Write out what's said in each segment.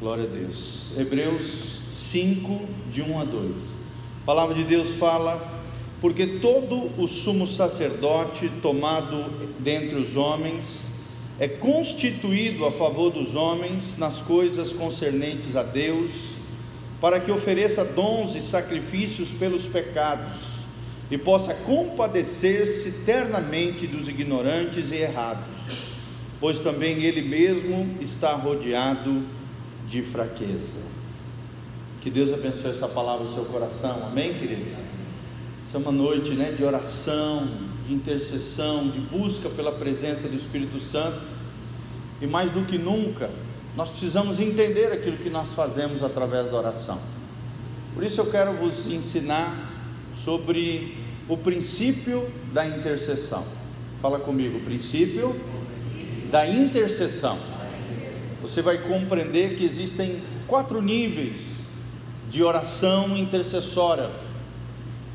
Glória a Deus. Hebreus 5, de 1 a 2. A palavra de Deus fala: Porque todo o sumo sacerdote tomado dentre os homens é constituído a favor dos homens nas coisas concernentes a Deus, para que ofereça dons e sacrifícios pelos pecados e possa compadecer-se eternamente dos ignorantes e errados, pois também ele mesmo está rodeado de fraqueza. Que Deus abençoe essa palavra no seu coração, amém, queridos? Essa é uma noite né, de oração, de intercessão, de busca pela presença do Espírito Santo, e mais do que nunca, nós precisamos entender aquilo que nós fazemos através da oração. Por isso eu quero vos ensinar sobre o princípio da intercessão. Fala comigo, princípio da intercessão. Você vai compreender que existem quatro níveis de oração intercessória.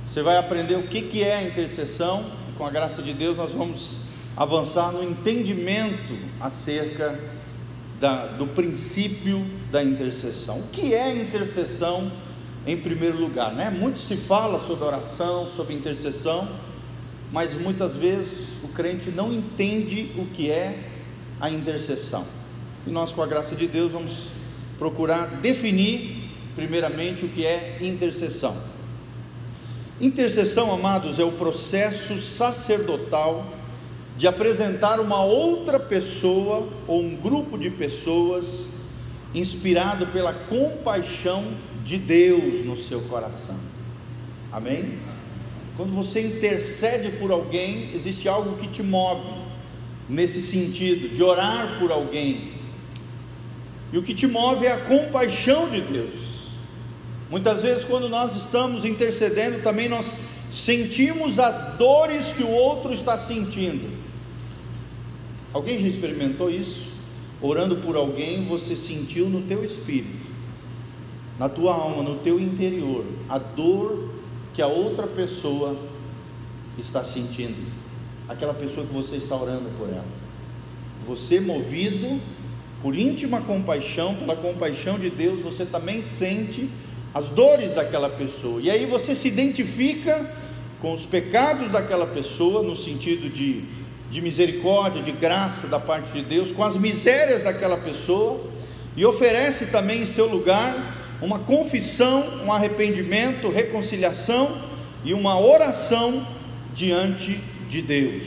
Você vai aprender o que, que é a intercessão, e com a graça de Deus nós vamos avançar no entendimento acerca da, do princípio da intercessão. O que é intercessão em primeiro lugar? Né? Muito se fala sobre oração, sobre intercessão, mas muitas vezes o crente não entende o que é a intercessão. E nós, com a graça de Deus, vamos procurar definir primeiramente, o que é intercessão. Intercessão, amados, é o processo sacerdotal de apresentar uma outra pessoa ou um grupo de pessoas inspirado pela compaixão de Deus no seu coração. Amém? Quando você intercede por alguém, existe algo que te move nesse sentido, de orar por alguém. E o que te move é a compaixão de Deus. Muitas vezes, quando nós estamos intercedendo, também nós sentimos as dores que o outro está sentindo. Alguém já experimentou isso? Orando por alguém, você sentiu no teu espírito, na tua alma, no teu interior, a dor que a outra pessoa está sentindo, aquela pessoa que você está orando por ela. Você, movido por íntima compaixão, pela compaixão de Deus, você também sente as dores daquela pessoa. E aí você se identifica com os pecados daquela pessoa, no sentido de, de misericórdia, de graça da parte de Deus, com as misérias daquela pessoa, e oferece também em seu lugar uma confissão, um arrependimento, reconciliação e uma oração diante de Deus,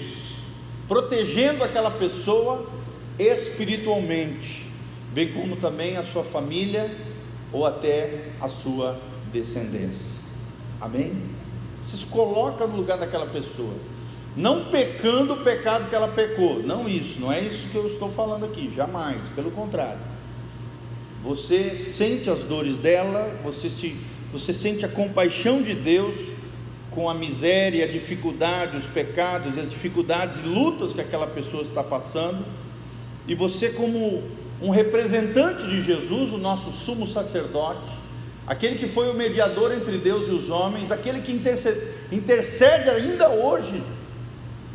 protegendo aquela pessoa espiritualmente, bem como também a sua família ou até a sua descendência. Amém? Você se coloca no lugar daquela pessoa, não pecando o pecado que ela pecou, não isso, não é isso que eu estou falando aqui, jamais, pelo contrário. Você sente as dores dela, você, se, você sente a compaixão de Deus com a miséria, a dificuldade, os pecados, as dificuldades e lutas que aquela pessoa está passando, e você, como um representante de Jesus, o nosso sumo sacerdote, aquele que foi o mediador entre Deus e os homens, aquele que intercede, intercede ainda hoje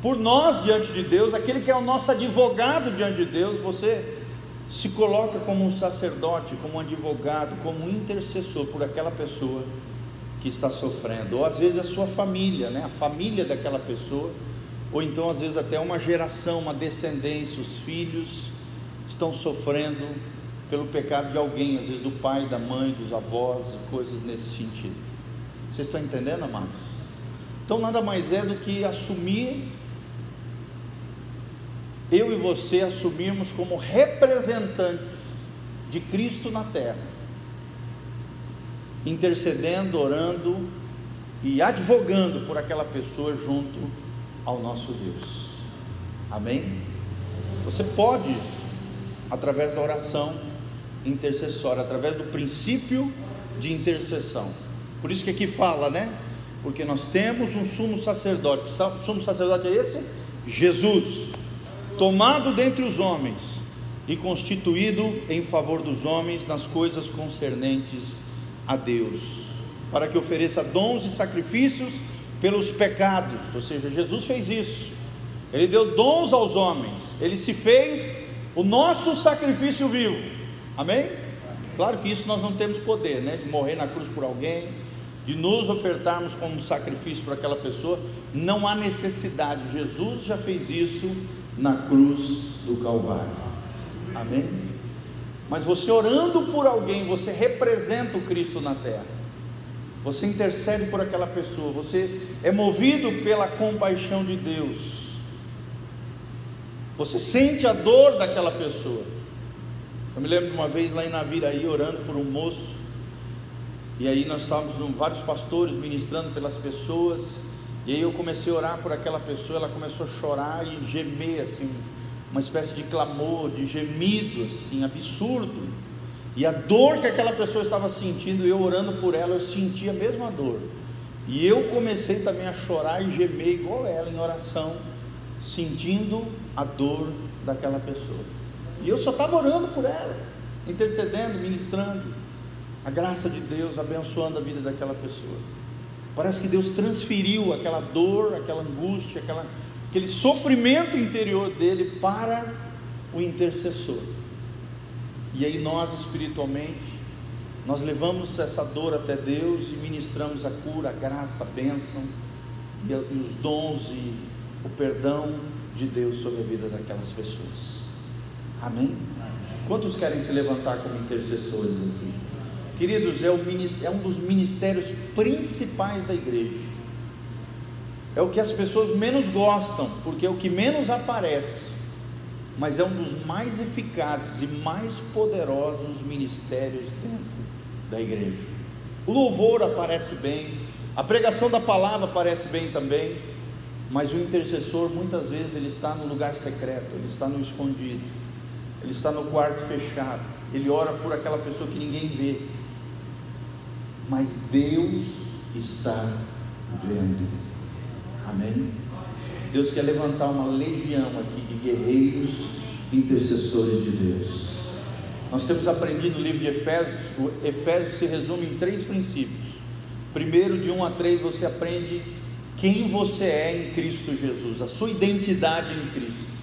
por nós diante de Deus, aquele que é o nosso advogado diante de Deus, você se coloca como um sacerdote, como um advogado, como um intercessor por aquela pessoa que está sofrendo, ou às vezes a sua família, né? a família daquela pessoa, ou então às vezes até uma geração, uma descendência, os filhos estão sofrendo pelo pecado de alguém, às vezes do pai, da mãe, dos avós, coisas nesse sentido. Vocês estão entendendo, amados? Então nada mais é do que assumir, eu e você assumirmos como representantes de Cristo na terra, intercedendo, orando e advogando por aquela pessoa junto ao nosso Deus. Amém? Você pode através da oração intercessória, através do princípio de intercessão. Por isso que aqui fala, né? Porque nós temos um sumo sacerdote. Sumo sacerdote é esse? Jesus, tomado dentre os homens e constituído em favor dos homens nas coisas concernentes a Deus, para que ofereça dons e sacrifícios pelos pecados. Ou seja, Jesus fez isso. Ele deu dons aos homens. Ele se fez o nosso sacrifício vivo. Amém? Claro que isso nós não temos poder, né? De morrer na cruz por alguém, de nos ofertarmos como sacrifício para aquela pessoa, não há necessidade. Jesus já fez isso na cruz do Calvário. Amém? Mas você orando por alguém, você representa o Cristo na terra. Você intercede por aquela pessoa, você é movido pela compaixão de Deus. Você sente a dor daquela pessoa. Eu me lembro de uma vez lá em Naviraí orando por um moço e aí nós estávamos vários pastores ministrando pelas pessoas. E aí eu comecei a orar por aquela pessoa, ela começou a chorar e gemer assim, uma espécie de clamor, de gemido assim, absurdo. E a dor que aquela pessoa estava sentindo, eu orando por ela, eu sentia a mesma dor. E eu comecei também a chorar e gemer igual ela em oração, sentindo a dor daquela pessoa. E eu só estava orando por ela, intercedendo, ministrando a graça de Deus abençoando a vida daquela pessoa. Parece que Deus transferiu aquela dor, aquela angústia, aquela, aquele sofrimento interior dele para o intercessor. E aí nós espiritualmente, nós levamos essa dor até Deus e ministramos a cura, a graça, a bênção e, os dons e o perdão de Deus sobre a vida daquelas pessoas. Amém? Quantos querem se levantar como intercessores aqui? Queridos, é, é um dos ministérios principais da igreja. É o que as pessoas menos gostam, porque é o que menos aparece, mas é um dos mais eficazes e mais poderosos ministérios dentro da igreja. O louvor aparece bem, a pregação da palavra aparece bem também, mas o intercessor muitas vezes ele está no lugar secreto, ele está no escondido, ele está no quarto fechado, ele ora por aquela pessoa que ninguém vê, mas Deus está vendo. Amém? Deus quer levantar uma legião aqui de guerreiros intercessores de Deus. Nós temos aprendido no livro de Efésios, o Efésios se resume em três princípios. Primeiro, de 1 a 3, você aprende quem você é em Cristo Jesus, a sua identidade em Cristo.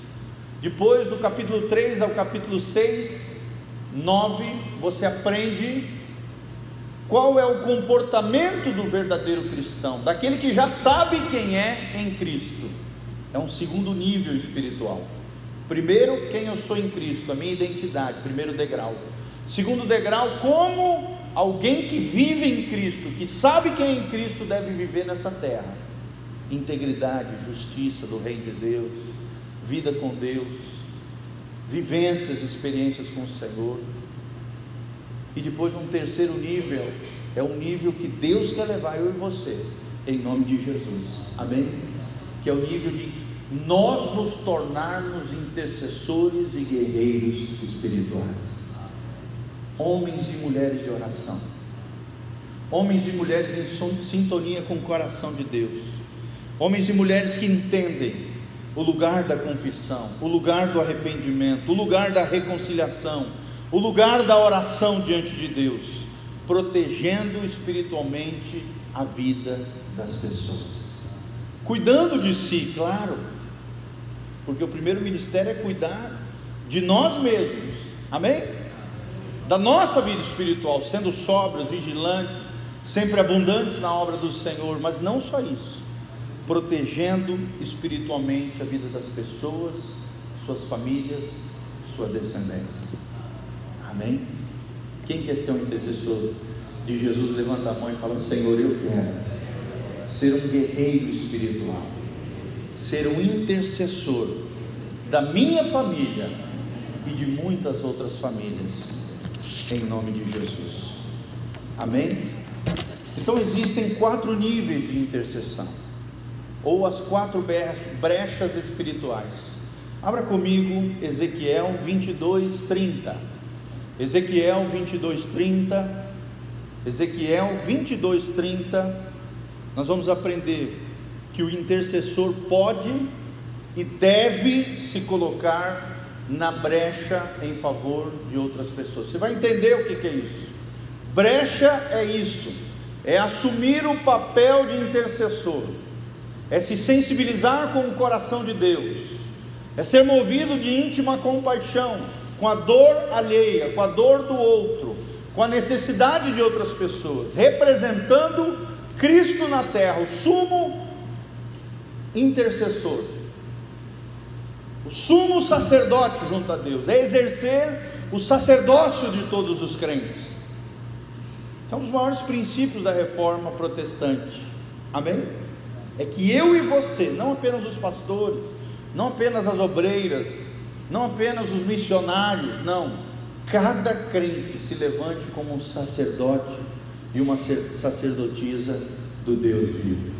Depois, do capítulo 3 ao capítulo 6, 9, você aprende qual é o comportamento do verdadeiro cristão, daquele que já sabe quem é em Cristo. É um segundo nível espiritual. Primeiro, quem eu sou em Cristo, a minha identidade, primeiro degrau. Segundo degrau, como alguém que vive em Cristo, que sabe quem é em Cristo deve viver nessa terra. Integridade, justiça do reino de Deus, vida com Deus, vivências, experiências com o Senhor. E depois um terceiro nível, é um nível que Deus quer levar eu e você, em nome de Jesus. Amém? Que é o nível de nós nos tornarmos intercessores e guerreiros espirituais. Homens e mulheres de oração. Homens e mulheres em sintonia com o coração de Deus. Homens e mulheres que entendem o lugar da confissão, o lugar do arrependimento, o lugar da reconciliação, o lugar da oração diante de Deus, protegendo espiritualmente a vida das pessoas, cuidando de si, claro, porque o primeiro ministério é cuidar de nós mesmos, amém? Da nossa vida espiritual, sendo sóbrios, vigilantes, sempre abundantes na obra do Senhor, mas não só isso, protegendo espiritualmente a vida das pessoas, suas famílias, sua descendência. Amém? Quem quer ser um intercessor de Jesus, levanta a mão e fala: Senhor, eu quero ser um guerreiro espiritual, ser um intercessor da minha família e de muitas outras famílias, em nome de Jesus. Amém? Então existem quatro níveis de intercessão, ou as quatro brechas espirituais. Abra comigo Ezequiel 22, 30. Ezequiel 22, 30. Ezequiel 22, 30. Nós vamos aprender que o intercessor pode e deve se colocar na brecha em favor de outras pessoas. Você vai entender o que é isso. Brecha é isso, é assumir o papel de intercessor, é se sensibilizar com o coração de Deus, é ser movido de íntima compaixão com a dor alheia, com a dor do outro, com a necessidade de outras pessoas, representando Cristo na terra, o sumo intercessor, o sumo sacerdote junto a Deus, é exercer o sacerdócio de todos os crentes. Então, um dos maiores princípios da reforma protestante, amém? É que eu e você, não apenas os pastores, não apenas as obreiras, não apenas os missionários, não, cada crente se levante como um sacerdote e uma sacerdotisa do Deus vivo,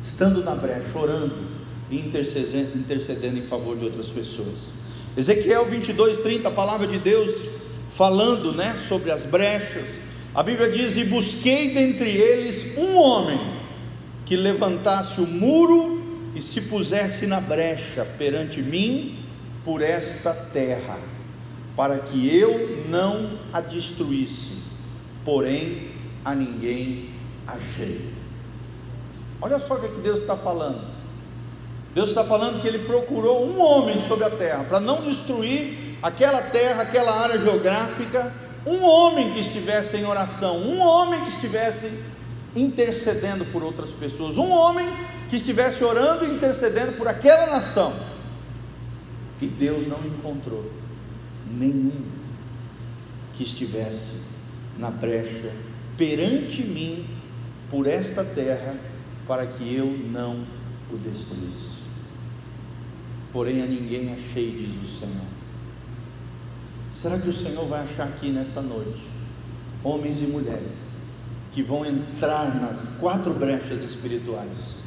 estando na brecha, chorando e intercedendo, intercedendo em favor de outras pessoas. Ezequiel 22, 30, a palavra de Deus falando né, sobre as brechas. A Bíblia diz: E busquei dentre eles um homem que levantasse o muro e se pusesse na brecha perante mim por esta terra, para que eu não a destruísse, porém a ninguém achei. Olha só o que Deus está falando. Deus está falando que ele procurou um homem sobre a terra, para não destruir aquela terra, aquela área geográfica, um homem que estivesse em oração, um homem que estivesse intercedendo por outras pessoas, um homem que estivesse orando e intercedendo por aquela nação. E Deus não encontrou nenhum que estivesse na brecha perante mim por esta terra, para que eu não o destruísse porém a ninguém achei, diz o Senhor. Será que o Senhor vai achar aqui nessa noite homens e mulheres que vão entrar nas quatro brechas espirituais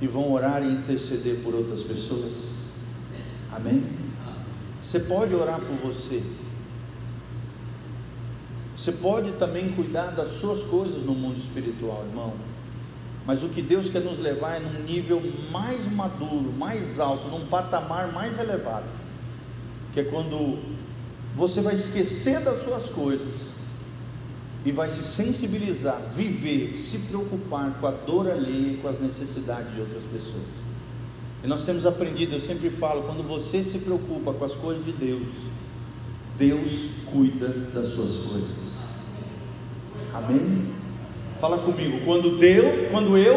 e vão orar e interceder por outras pessoas? Amém? Você pode orar por você. Você pode também cuidar das suas coisas no mundo espiritual, irmão. Mas o que Deus quer nos levar é num nível mais maduro, mais alto, num patamar mais elevado. Que é quando você vai esquecer das suas coisas e vai se sensibilizar, viver, se preocupar com a dor alheia com as necessidades de outras pessoas. E nós temos aprendido, eu sempre falo, quando você se preocupa com as coisas de Deus, Deus cuida das suas coisas. Amém? Fala comigo. Quando Deus, quando eu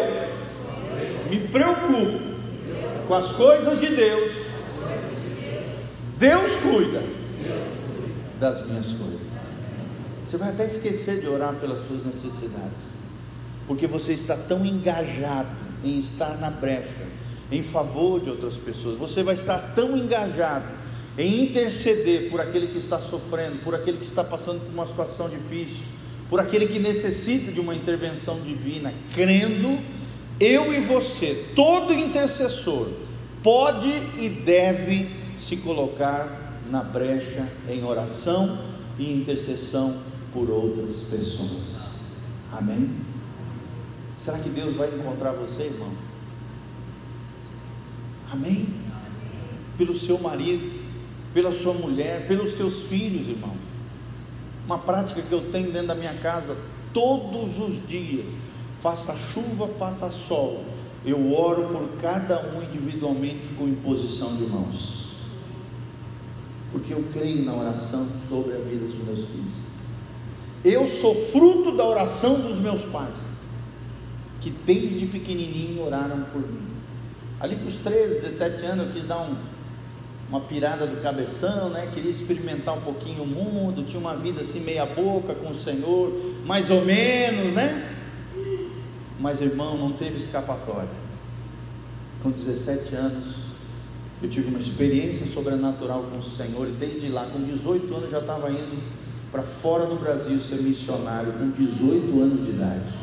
me preocupo com as coisas de Deus, Deus cuida das minhas coisas. Você vai até esquecer de orar pelas suas necessidades, porque você está tão engajado em estar na brecha, em favor de outras pessoas. Você vai estar tão engajado em interceder por aquele que está sofrendo, por aquele que está passando por uma situação difícil por aquele que necessita de uma intervenção divina, crendo, eu e você, todo intercessor, pode e deve se colocar na brecha em oração e intercessão por outras pessoas. Amém? Será que Deus vai encontrar você, irmão? Amém? Pelo seu marido, pela sua mulher, pelos seus filhos, irmão uma prática que eu tenho dentro da minha casa todos os dias, faça chuva, faça sol, eu oro por cada um individualmente com imposição de mãos, porque eu creio na oração sobre a vida dos meus filhos. Eu sou fruto da oração dos meus pais, que desde pequenininho oraram por mim. Ali para os 13, 17 anos eu quis dar um, uma pirada do cabeção, né? Queria experimentar um pouquinho o mundo, tinha uma vida assim meia boca com o Senhor, mais ou menos, né? Mas irmão, não teve escapatória. Com 17 anos, eu tive uma experiência sobrenatural com o Senhor e desde lá, com 18 anos, já estava indo para fora do Brasil ser missionário, com 18 anos de idade.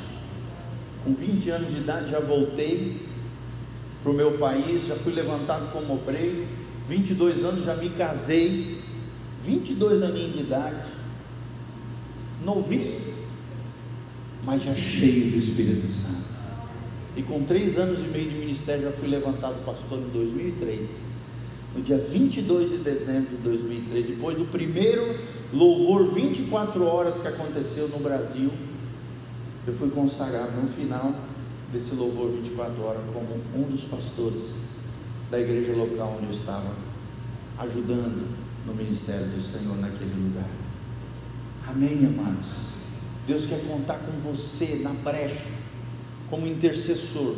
Com 20 anos de idade já voltei para o meu país, já fui levantado como obreiro 22 anos já me casei, 22 aninhos de idade, novinho, mas já cheio do Espírito Santo. E com três anos e meio de ministério já fui levantado pastor em 2003. No dia 22 de dezembro de 2003, depois do primeiro louvor 24 horas que aconteceu no Brasil, eu fui consagrado no final desse louvor 24 horas como um dos pastores da igreja local onde eu estava, ajudando no ministério do Senhor naquele lugar. Amém. Amados. Deus quer contar com você na brecha, como intercessor.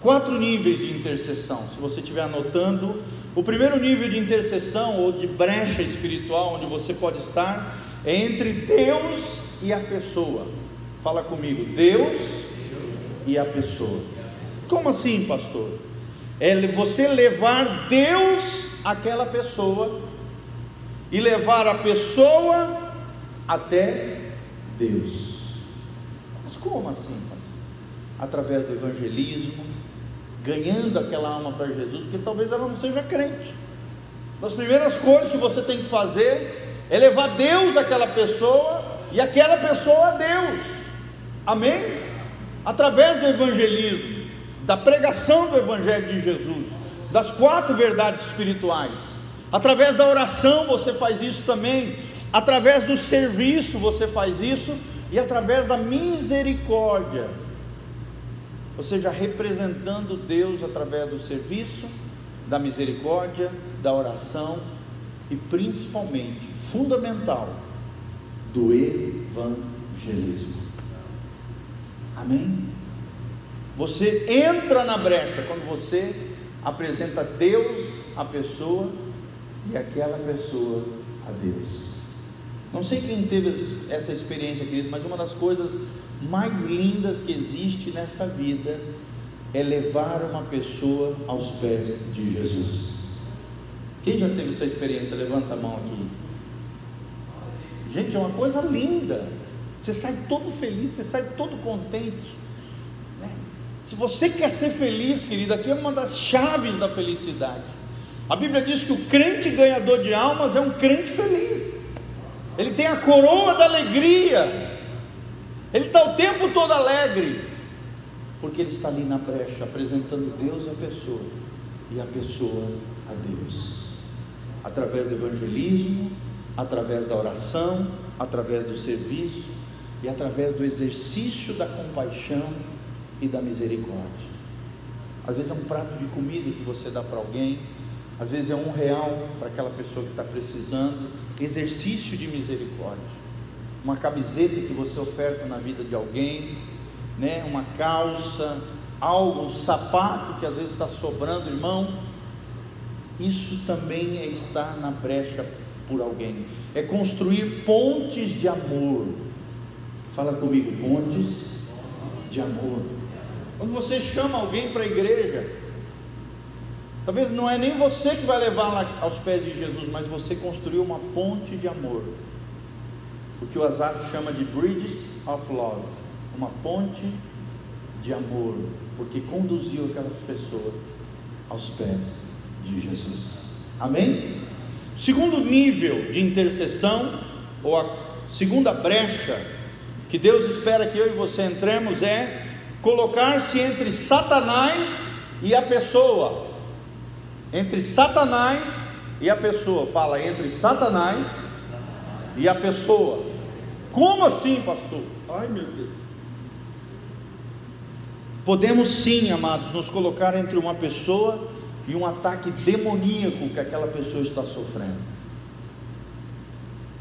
Quatro níveis de intercessão. Se você estiver anotando, o primeiro nível de intercessão ou de brecha espiritual, onde você pode estar, é entre Deus e a pessoa. Fala comigo, Deus e a pessoa. Como assim, pastor? É você levar Deus àquela pessoa e levar a pessoa até Deus. Mas como assim? Através do evangelismo, ganhando aquela alma para Jesus, porque talvez ela não seja crente. Das primeiras coisas que você tem que fazer é levar Deus àquela pessoa e aquela pessoa a Deus. Amém? Através do evangelismo, da pregação do evangelho de Jesus, das quatro verdades espirituais. Através da oração você faz isso também, através do serviço você faz isso e através da misericórdia. Ou seja, representando Deus através do serviço, da misericórdia, da oração e principalmente, fundamental, do evangelismo. Amém? Você entra na brecha quando você apresenta Deus à pessoa e aquela pessoa a Deus. Não sei quem teve essa experiência, querido, mas uma das coisas mais lindas que existe nessa vida é levar uma pessoa aos pés de Jesus. Quem já teve essa experiência? Levanta a mão aqui. Gente, é uma coisa linda. Você sai todo feliz, você sai todo contente. Né? Se você quer ser feliz, querido, aqui é uma das chaves da felicidade. A Bíblia diz que o crente ganhador de almas é um crente feliz. Ele tem a coroa da alegria. Ele está o tempo todo alegre. Porque ele está ali na brecha, apresentando Deus à pessoa e a pessoa a Deus. Através do evangelismo, através da oração, através do serviço, e através do exercício da compaixão e da misericórdia. Às vezes é um prato de comida que você dá para alguém, às vezes é um real para aquela pessoa que está precisando, exercício de misericórdia. Uma camiseta que você oferta na vida de alguém, né? uma calça, algo, um sapato que às vezes está sobrando, irmão. Isso também é estar na brecha por alguém, é construir pontes de amor Fala comigo, pontes de amor. Quando você chama alguém para a igreja, talvez não é nem você que vai levar aos pés de Jesus, mas você construiu uma ponte de amor. O que o Azaf chama de bridges of love, uma ponte de amor, porque conduziu aquela pessoa aos pés de Jesus. Amém? Segundo nível de intercessão, ou a segunda brecha que Deus espera que eu e você entremos é colocar-se entre Satanás e a pessoa. Entre Satanás e a pessoa. Fala, entre Satanás e a pessoa. Como assim, pastor? Ai meu Deus. Podemos sim, amados, nos colocar entre uma pessoa e um ataque demoníaco que aquela pessoa está sofrendo.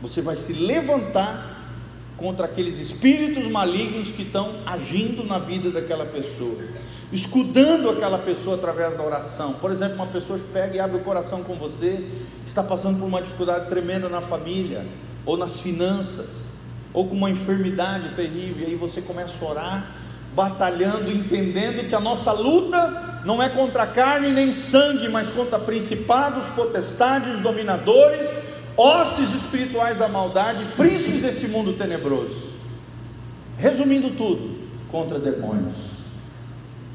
Você vai se levantar contra aqueles espíritos malignos que estão agindo na vida daquela pessoa, escudando aquela pessoa através da oração. Por exemplo, uma pessoa pega e abre o coração com você, está passando por uma dificuldade tremenda na família, ou nas finanças, ou com uma enfermidade terrível, e aí você começa a orar, batalhando, entendendo que a nossa luta não é contra carne nem sangue, mas contra principados, potestades, dominadores hostes espirituais da maldade, príncipes desse mundo tenebroso. Resumindo tudo, contra demônios,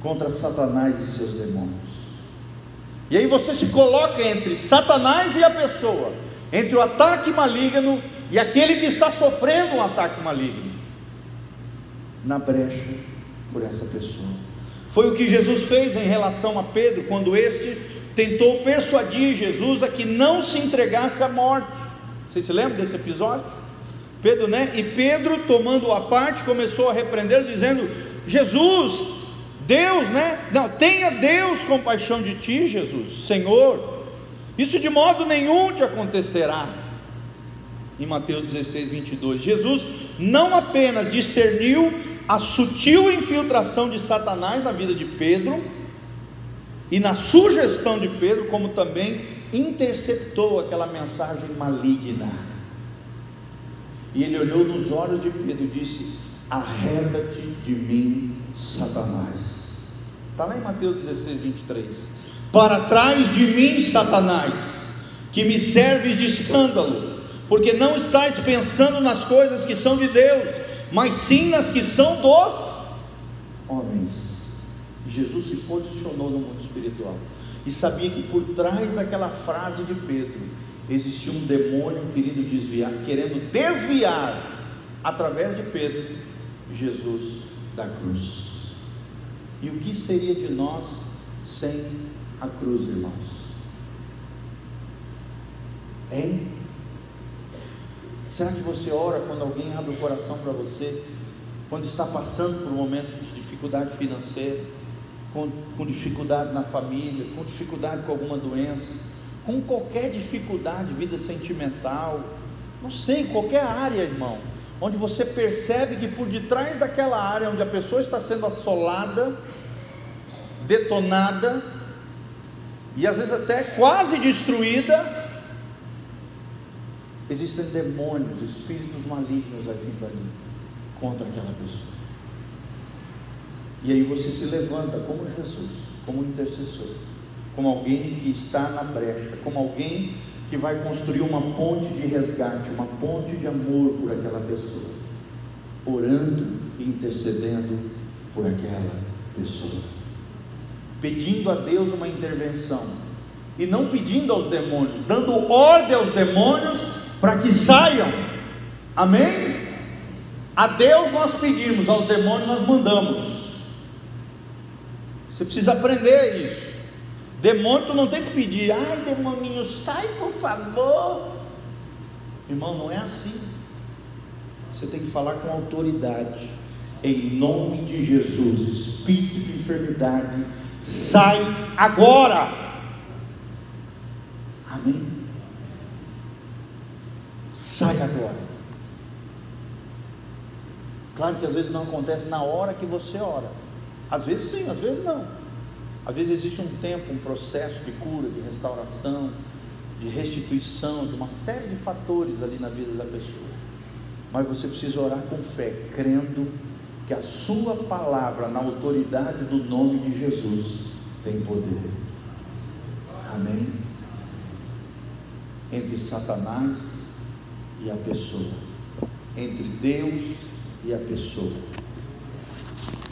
contra Satanás e seus demônios. E aí você se coloca entre Satanás e a pessoa, entre o ataque maligno e aquele que está sofrendo um ataque maligno, na brecha por essa pessoa. Foi o que Jesus fez em relação a Pedro, quando este tentou persuadir Jesus a que não se entregasse à morte. Vocês se lembram desse episódio? Pedro, né? E Pedro, tomando a parte, começou a repreender, dizendo: Jesus, Deus, né? Não, tenha Deus compaixão de ti, Jesus, Senhor. Isso de modo nenhum te acontecerá. em Mateus 16, 22. Jesus não apenas discerniu a sutil infiltração de Satanás na vida de Pedro e na sugestão de Pedro, como também interceptou aquela mensagem maligna. E ele olhou nos olhos de Pedro e disse: Arreda-te de mim, Satanás. Está lá em Mateus 16, 23. Para trás de mim, Satanás, que me serves de escândalo, porque não estás pensando nas coisas que são de Deus, mas sim nas que são dos homens. Jesus se posicionou no mundo espiritual e sabia que por trás daquela frase de Pedro existia um demônio querendo desviar, querendo desviar através de Pedro Jesus da cruz. E o que seria de nós sem a cruz, irmãos? Hein? Será que você ora quando alguém abre o coração para você? Quando está passando por um momento de dificuldade financeira, com, com dificuldade na família, com dificuldade com alguma doença, com qualquer dificuldade, vida sentimental, não sei, qualquer área, irmão, onde você percebe que por detrás daquela área onde a pessoa está sendo assolada, detonada e às vezes até quase destruída, Existem demônios, espíritos malignos agindo ali contra aquela pessoa. E aí você se levanta como Jesus, como intercessor, como alguém que está na brecha, como alguém que vai construir uma ponte de resgate, uma ponte de amor por aquela pessoa, orando e intercedendo por aquela pessoa, pedindo a Deus uma intervenção e não pedindo aos demônios, dando ordem aos demônios para que saiam. Amém? A Deus nós pedimos, aos demônios nós mandamos. Você precisa aprender isso. Demônio tu não tem que pedir, ai demoninho, sai por favor. Irmão, não é assim. Você tem que falar com autoridade. Em nome de Jesus, espírito de enfermidade, sai agora. Amém. Sai agora. Claro que às vezes não acontece na hora que você ora. Às vezes sim, às vezes não. Às vezes existe um tempo, um processo de cura, de restauração, de restituição, de uma série de fatores ali na vida da pessoa. Mas você precisa orar com fé, crendo que a sua palavra, na autoridade do nome de Jesus, tem poder. Amém? Entre Satanás e a pessoa, entre Deus e a pessoa.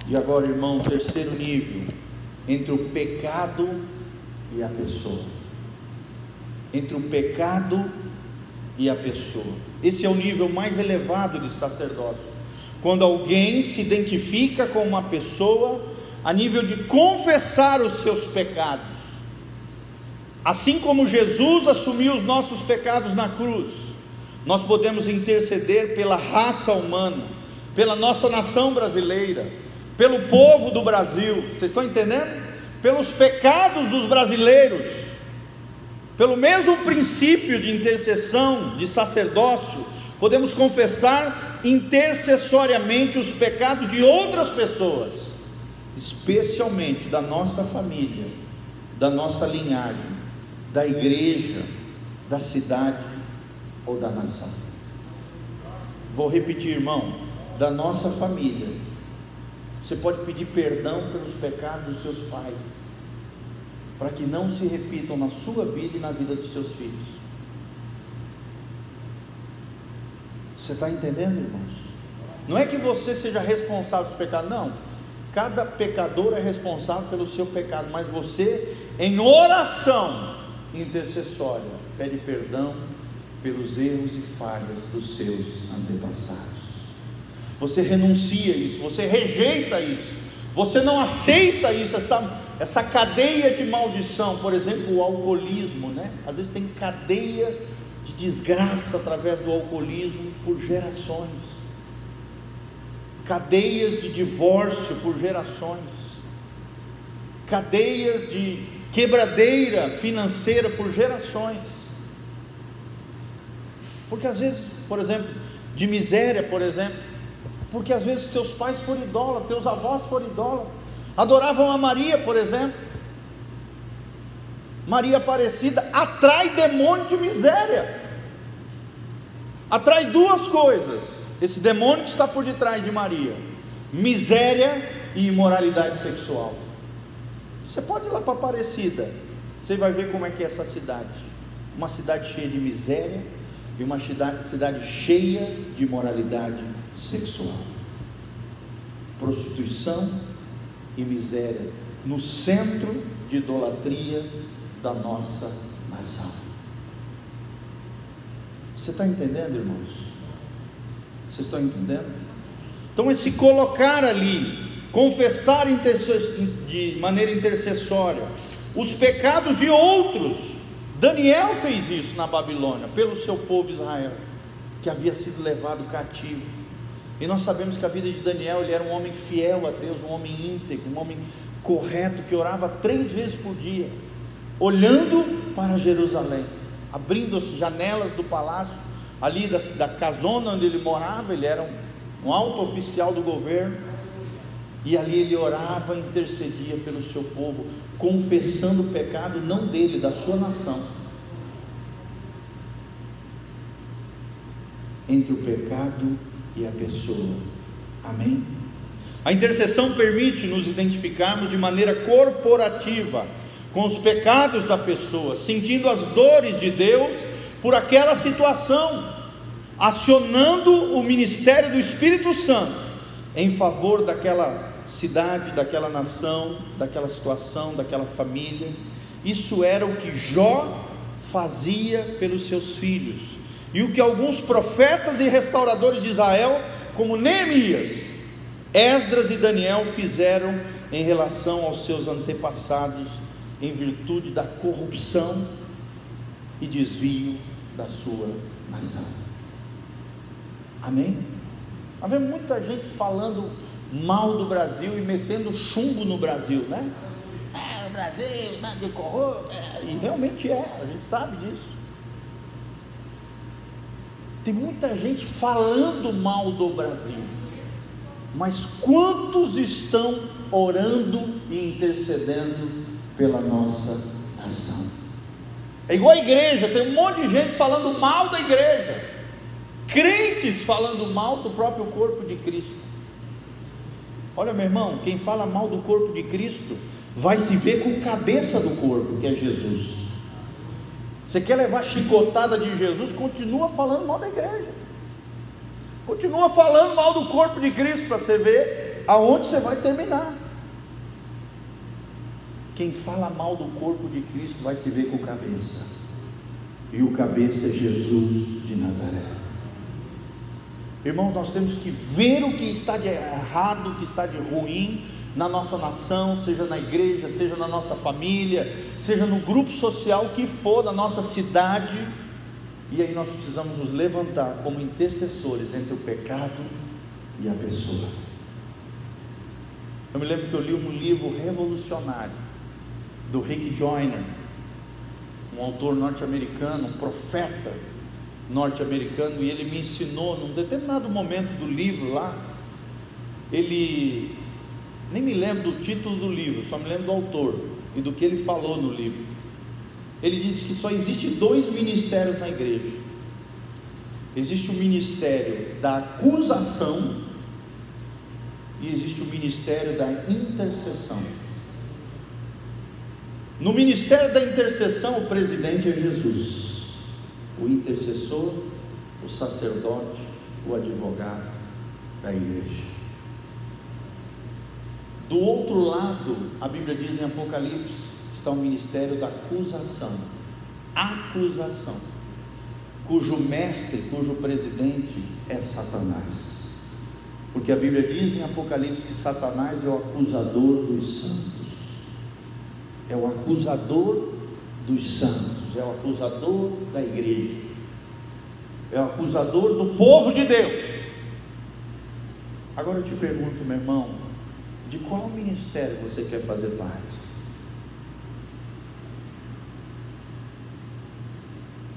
E agora, irmão, terceiro nível, entre o pecado e a pessoa. Entre o pecado e a pessoa. Esse é o nível mais elevado de sacerdócio. Quando alguém se identifica com uma pessoa a nível de confessar os seus pecados. Assim como Jesus assumiu os nossos pecados na cruz, nós podemos interceder pela raça humana, pela nossa nação brasileira, pelo povo do Brasil, vocês estão entendendo? Pelos pecados dos brasileiros, pelo mesmo princípio de intercessão, de sacerdócio, podemos confessar intercessoriamente os pecados de outras pessoas, especialmente da nossa família, da nossa linhagem, da igreja, da cidade ou da nação. Vou repetir, irmão, da nossa família. Você pode pedir perdão pelos pecados dos seus pais, para que não se repitam na sua vida e na vida dos seus filhos. Você está entendendo, irmãos? Não é que você seja responsável pelos pecados, não. Cada pecador é responsável pelo seu pecado, mas você, em oração intercessória, pede perdão pelos erros e falhas dos seus antepassados. Você renuncia isso, você rejeita isso, você não aceita isso, essa, essa cadeia de maldição, por exemplo, o alcoolismo, né? Às vezes tem cadeia de desgraça através do alcoolismo por gerações, cadeias de divórcio por gerações, cadeias de quebradeira financeira por gerações. Porque às vezes por exemplo, de miséria, por exemplo, porque às vezes seus pais foram idólatras, teus avós foram idólatras, adoravam a Maria, por exemplo. Maria Aparecida atrai demônio de miséria, atrai duas coisas: esse demônio que está por detrás de Maria, miséria e imoralidade sexual. Você pode ir lá para Aparecida, você vai ver como é que é essa cidade. Uma cidade cheia de miséria e uma cidade, cidade cheia de imoralidade sexual. Prostituição e miséria no centro de idolatria da nossa nação. Você está entendendo, irmãos? Vocês estão entendendo? Então, esse colocar ali, confessar de maneira intercessória os pecados de outros. Daniel fez isso na Babilônia, pelo seu povo Israel, que havia sido levado cativo. E nós sabemos que a vida de Daniel, ele era um homem fiel a Deus, um homem íntegro, um homem correto, que orava três vezes por dia, olhando para Jerusalém, abrindo as janelas do palácio, ali da, da casona onde ele morava, ele era um, um alto oficial do governo, e ali ele orava, intercedia pelo seu povo, confessando o pecado não dele, da sua nação. Entre o pecado e a pessoa. Amém? A intercessão permite nos identificarmos de maneira corporativa com os pecados da pessoa, sentindo as dores de Deus por aquela situação, acionando o ministério do Espírito Santo em favor daquela cidade, daquela nação, daquela situação, daquela família. Isso era o que Jó fazia pelos seus filhos, e o que alguns profetas e restauradores de Israel, como Neemias, Esdras e Daniel, fizeram em relação aos seus antepassados, em virtude da corrupção e desvio da sua nação. Amém? Havia muita gente falando mal do Brasil e metendo chumbo no Brasil, né? É, o Brasil, nada de corrupto. É, e realmente é, a gente sabe disso. Tem muita gente falando mal do Brasil, mas quantos estão orando e intercedendo pela nossa nação? É igual a igreja, tem um monte de gente falando mal da igreja, crentes falando mal do próprio corpo de Cristo. Olha, meu irmão, quem fala mal do corpo de Cristo vai se ver com cabeça do corpo, que é Jesus. Você quer levar chicotada de Jesus? Continua falando mal da igreja. Continua falando mal do corpo de Cristo para você ver aonde você vai terminar. Quem fala mal do corpo de Cristo vai se ver com cabeça. E o cabeça é Jesus de Nazaré. Irmãos, nós temos que ver o que está de errado, o que está de ruim na nossa nação, seja na igreja, seja na nossa família, seja no grupo social que for, na nossa cidade. E aí nós precisamos nos levantar como intercessores entre o pecado e a pessoa. Eu me lembro que eu li um livro revolucionário do Rick Joyner, um autor norte-americano, um profeta norte-americano e ele me ensinou num determinado momento do livro lá, ele nem me lembro do título do livro, só me lembro do autor e do que ele falou no livro. Ele disse que só existe dois ministérios na igreja. Existe o ministério da acusação e existe o ministério da intercessão. No ministério da intercessão, o presidente é Jesus o intercessor, o sacerdote, o advogado da igreja. Do outro lado, a Bíblia diz em Apocalipse, está o ministério da acusação. Acusação. Cujo mestre, cujo presidente é Satanás. Porque a Bíblia diz em Apocalipse que Satanás é o acusador dos santos. É o acusador dos santos, é o acusador da igreja, é o acusador do povo de Deus. Agora eu te pergunto, meu irmão, de qual ministério você quer fazer parte?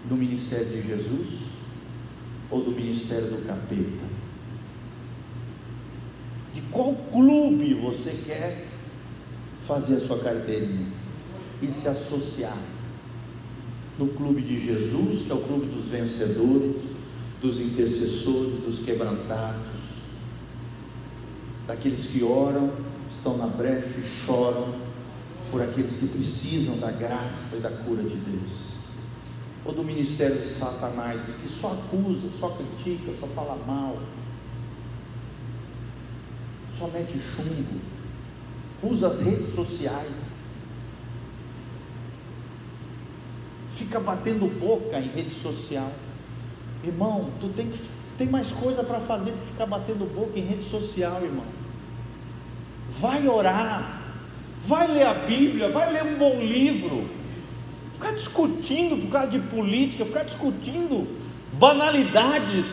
Do ministério de Jesus ou do ministério do capeta? De qual clube você quer fazer a sua carteirinha e se associar? No clube de Jesus, que é o clube dos vencedores, dos intercessores, dos quebrantados, daqueles que oram, estão na brecha e choram por aqueles que precisam da graça e da cura de Deus. Ou do ministério de Satanás, que só acusa, só critica, só fala mal, só mete chumbo, usa as redes sociais, fica batendo boca em rede social. Irmão, tu tem, tem mais coisa para fazer do que ficar batendo boca em rede social, irmão vai orar, vai ler a Bíblia, vai ler um bom livro. Ficar discutindo por causa de política, ficar discutindo banalidades,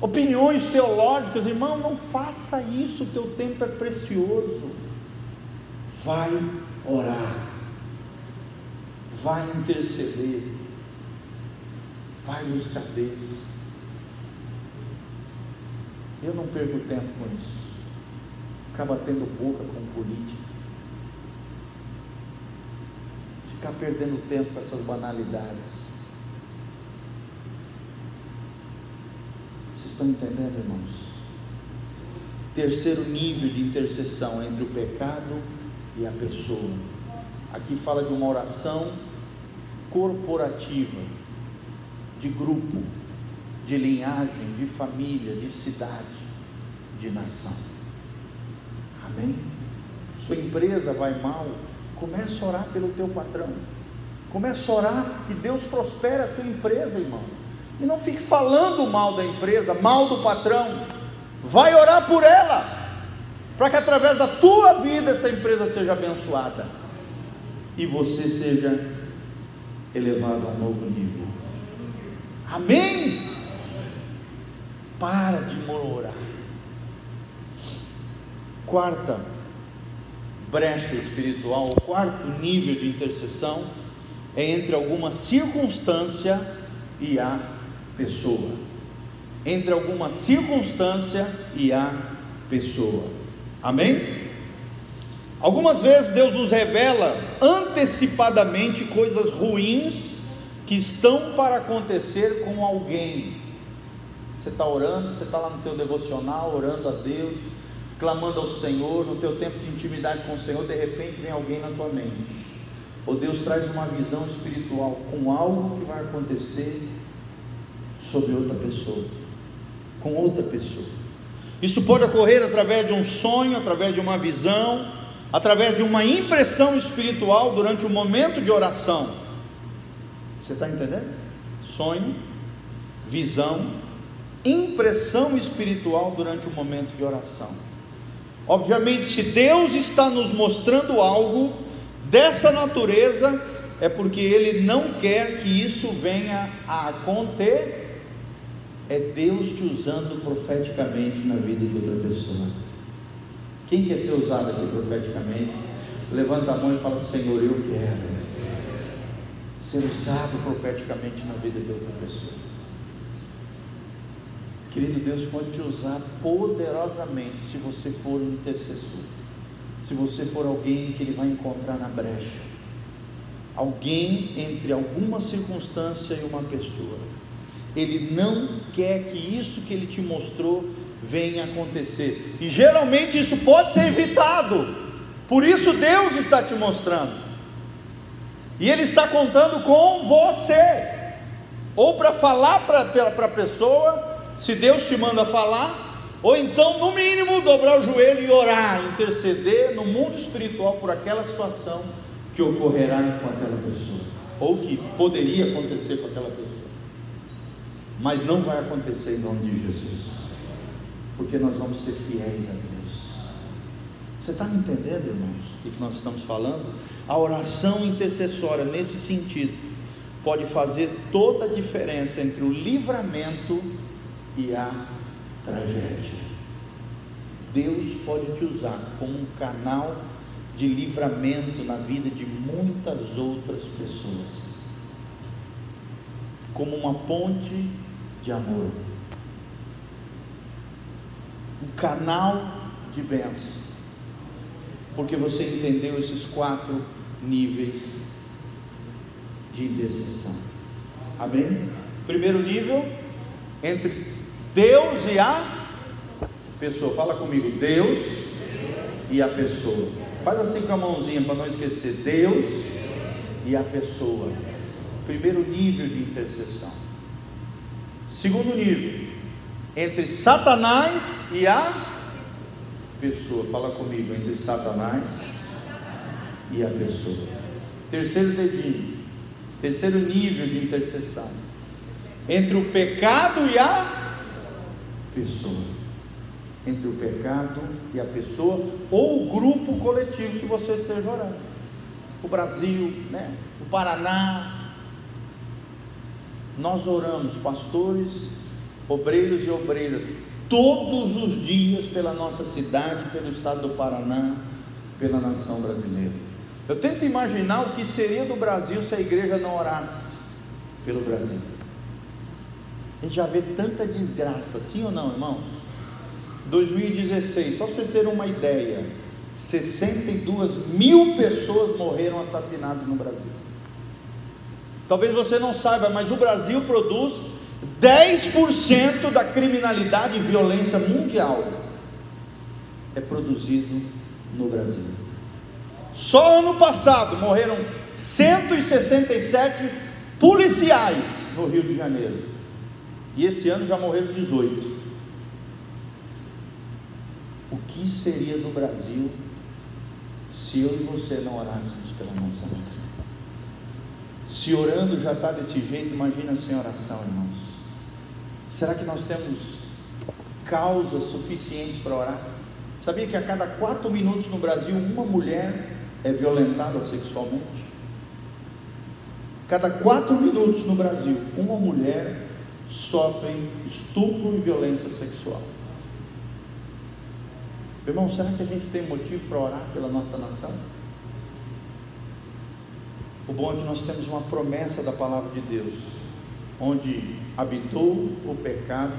opiniões teológicas, irmão, não faça isso, teu tempo é precioso. Vai orar, vai interceder, vai buscar Deus. Eu não perco tempo com isso ficar batendo boca com política, ficar perdendo tempo com essas banalidades. Vocês estão entendendo, irmãos? Terceiro nível de intercessão entre o pecado e a pessoa. Aqui fala de uma oração corporativa, de grupo, de linhagem, de família, de cidade, de nação. Amém? Sua empresa vai mal, comece a orar pelo teu patrão. Comece a orar que Deus prospere a tua empresa, irmão. E não fique falando mal da empresa, mal do patrão. Vai orar por ela, para que através da tua vida essa empresa seja abençoada e você seja elevado a um novo nível. Amém? Para de murmurar. Quarta brecha espiritual, o quarto nível de intercessão é entre alguma circunstância e a pessoa. Entre alguma circunstância e a pessoa. Amém? Algumas vezes Deus nos revela antecipadamente coisas ruins que estão para acontecer com alguém. Você está orando, você está lá no teu devocional, orando a Deus, clamando ao Senhor, no teu tempo de intimidade com o Senhor, de repente vem alguém na tua mente. Ou Deus traz uma visão espiritual com algo que vai acontecer sobre outra pessoa, com outra pessoa. Isso pode ocorrer através de um sonho, através de uma visão, através de uma impressão espiritual durante o momento de oração. Você está entendendo? Sonho, visão, impressão espiritual durante o momento de oração. Obviamente, se Deus está nos mostrando algo dessa natureza, é porque Ele não quer que isso venha a acontecer. É Deus te usando profeticamente na vida de outra pessoa. Quem quer ser usado aqui profeticamente? Levanta a mão e fala: Senhor, eu quero ser usado profeticamente na vida de outra pessoa. Querido Deus pode te usar poderosamente se você for um intercessor. Se você for alguém que Ele vai encontrar na brecha. Alguém entre alguma circunstância e uma pessoa. Ele não quer que isso que Ele te mostrou venha acontecer. E geralmente isso pode ser evitado. Por isso Deus está te mostrando. E Ele está contando com você. Ou para falar para a pessoa se Deus te manda falar, ou então, no mínimo, dobrar o joelho e orar, interceder no mundo espiritual por aquela situação que ocorrerá com aquela pessoa, ou que poderia acontecer com aquela pessoa, mas não vai acontecer em nome de Jesus, porque nós vamos ser fiéis a Deus. Você está me entendendo, irmãos, o que nós estamos falando? A oração intercessória, nesse sentido, pode fazer toda a diferença entre o livramento e a tragédia. Deus pode te usar como um canal de livramento na vida de muitas outras pessoas. como uma ponte de amor, um canal de bênção, porque você entendeu esses quatro níveis de intercessão. Amém? Primeiro nível, entre Deus e a pessoa. Fala comigo, Deus e a pessoa. Faz assim com a mãozinha para não esquecer. Deus e a pessoa. Primeiro nível de intercessão. Segundo nível, entre Satanás e a pessoa. Fala comigo, entre Satanás e a pessoa. Terceiro dedinho. Terceiro nível de intercessão. Entre o pecado e a pessoa entre o pecado e a pessoa ou o grupo coletivo que você esteja orando. O Brasil, né? o Paraná. Nós oramos, pastores, obreiros e obreiras, todos os dias pela nossa cidade, pelo estado do Paraná, pela nação brasileira. Eu tento imaginar o que seria do Brasil se a igreja não orasse pelo Brasil. A gente já vê tanta desgraça, sim ou não, irmãos? 2016, só para vocês terem uma ideia, 62 mil pessoas morreram assassinadas no Brasil. Talvez você não saiba, mas o Brasil produz 10% da criminalidade e violência mundial é produzido no Brasil. Só ano passado morreram 167 policiais no Rio de Janeiro. E esse ano já morreram 18 o que seria do Brasil se eu e você não orássemos pela nossa nação? Se orando já está desse jeito, imagina sem oração, irmãos. Será que nós temos causas suficientes para orar? Sabia que a cada quatro minutos no Brasil uma mulher é violentada sexualmente? Cada quatro minutos no Brasil uma mulher sofre estupro e violência sexual. Irmão, será que a gente tem motivo para orar pela nossa nação? O bom é que nós temos uma promessa da palavra de Deus, onde habitou o pecado,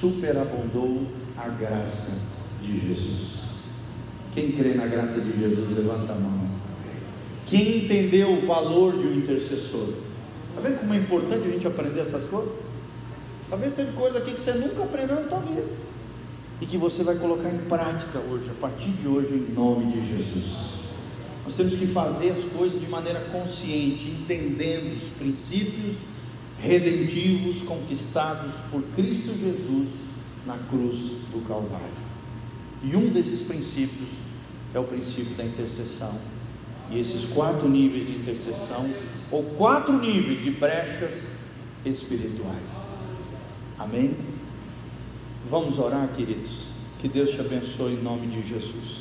superabundou a graça de Jesus. Quem crê na graça de Jesus, levanta a mão. Quem entendeu o valor de um intercessor? Está vendo como é importante a gente aprender essas coisas? Talvez teve coisa aqui que você nunca aprendeu na tua vida e que você vai colocar em prática hoje, a partir de hoje, em nome de Jesus. Nós temos que fazer as coisas de maneira consciente, entendendo os princípios redentivos conquistados por Cristo Jesus na cruz do Calvário. E um desses princípios é o princípio da intercessão. E esses quatro níveis de intercessão, ou quatro níveis de brechas espirituais. Amém? Vamos orar, queridos. Que Deus te abençoe em nome de Jesus.